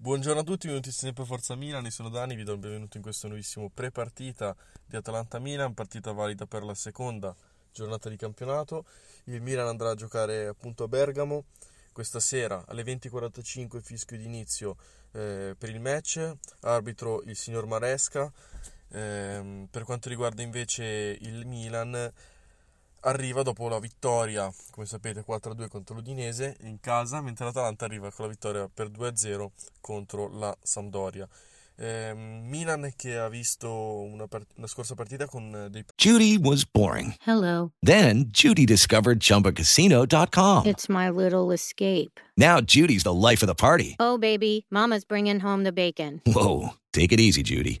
Buongiorno a tutti, benvenuti sempre Forza Milan, io sono Dani, vi do il benvenuto in questo nuovissimo pre-partita di Atalanta-Milan, partita valida per la seconda giornata di campionato. Il Milan andrà a giocare appunto a Bergamo questa sera alle 20.45 fischio di inizio eh, per il match, arbitro il signor Maresca. Eh, per quanto riguarda invece il Milan, arriva dopo la vittoria, come sapete, 4-2 contro l'Udinese in casa, mentre l'Atalanta arriva con la vittoria per 2-0 contro la Sampdoria. Eh, Milan che ha visto una, part- una scorsa partita con dei Judy was boring. Hello. Then Judy discovered ChumbaCasino.com. It's my little escape. Now Judy's the life of the party. Oh, baby, Mama's bringing home the bacon. Whoa, take it easy, Judy.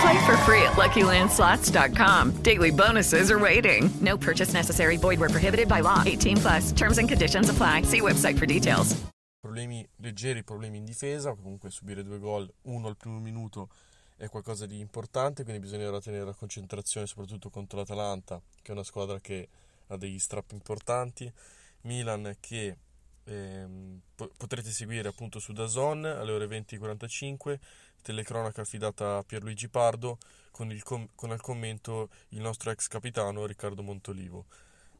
Play for free at LuckyLandSlots.com. Daily bonuses are waiting. No purchase necessary. Void where prohibited by law. 18 plus. Terms and conditions apply. See website for details. Problemi leggeri, problemi in difesa. Comunque subire due gol, uno al primo minuto, è qualcosa di importante. Quindi bisognerà tenere la concentrazione, soprattutto contro l'Atalanta, che è una squadra che ha degli strappi importanti. Milan che ehm, po- potrete seguire appunto su Dazon alle ore 20.45 telecronaca affidata a Pierluigi Pardo con, il com- con al commento il nostro ex capitano Riccardo Montolivo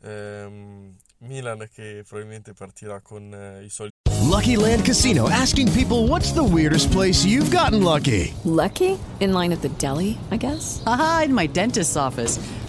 ehm, Milan che probabilmente partirà con eh, i soliti Lucky Land Casino asking people what's the weirdest place you've gotten lucky Lucky? In line at the deli, I guess? Aha, in my dentist's office.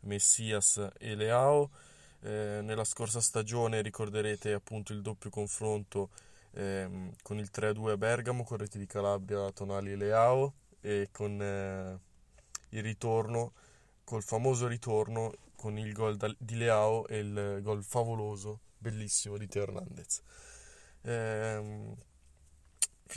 Messias e Leao. Eh, nella scorsa stagione ricorderete appunto il doppio confronto ehm, con il 3-2 a Bergamo, con reti di Calabria, Tonali e Leao e con eh, il ritorno, col famoso ritorno con il gol di Leao e il gol favoloso, bellissimo di Teo Hernandez. Ehm,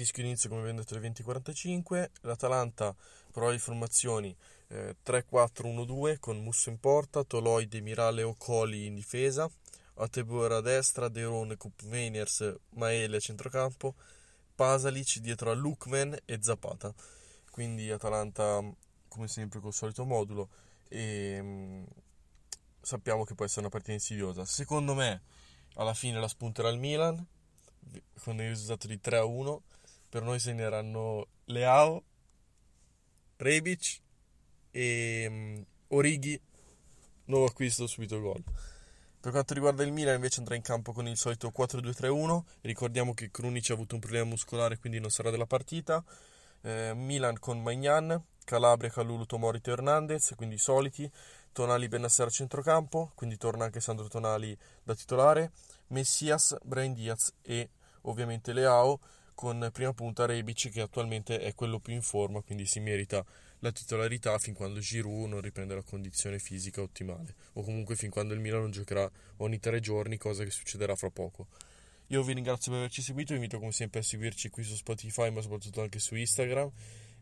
fischio inizio come abbiamo detto alle 20.45, l'Atalanta prova le formazioni eh, 3-4-1-2 con Musso in porta, Toloi, Demirale o Coli in difesa, Atebor a destra, Derone, Kupveners, Maele a centrocampo, Pasalic dietro a Lukman e Zapata. Quindi Atalanta come sempre col solito modulo e mh, sappiamo che può essere una partita insidiosa. Secondo me alla fine la spunterà il Milan con il risultato di 3-1. Per noi segneranno Leao, Rebic e mh, Orighi, nuovo acquisto subito gol. Per quanto riguarda il Milan invece andrà in campo con il solito 4-2-3-1, ricordiamo che Krunic ha avuto un problema muscolare quindi non sarà della partita, eh, Milan con Magnan, Calabria, Calulu, Tomori, Teo Hernandez, quindi i soliti, Tonali, Benasser a centrocampo, quindi torna anche Sandro Tonali da titolare, Messias, Brian Diaz e ovviamente Leao con prima punta Rebic che attualmente è quello più in forma, quindi si merita la titolarità fin quando Giroud non riprende la condizione fisica ottimale o comunque fin quando il Milan non giocherà ogni tre giorni, cosa che succederà fra poco. Io vi ringrazio per averci seguito, vi invito come sempre a seguirci qui su Spotify ma soprattutto anche su Instagram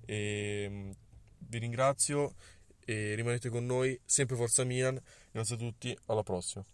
e mm, vi ringrazio e rimanete con noi, sempre Forza Milan, grazie a tutti, alla prossima.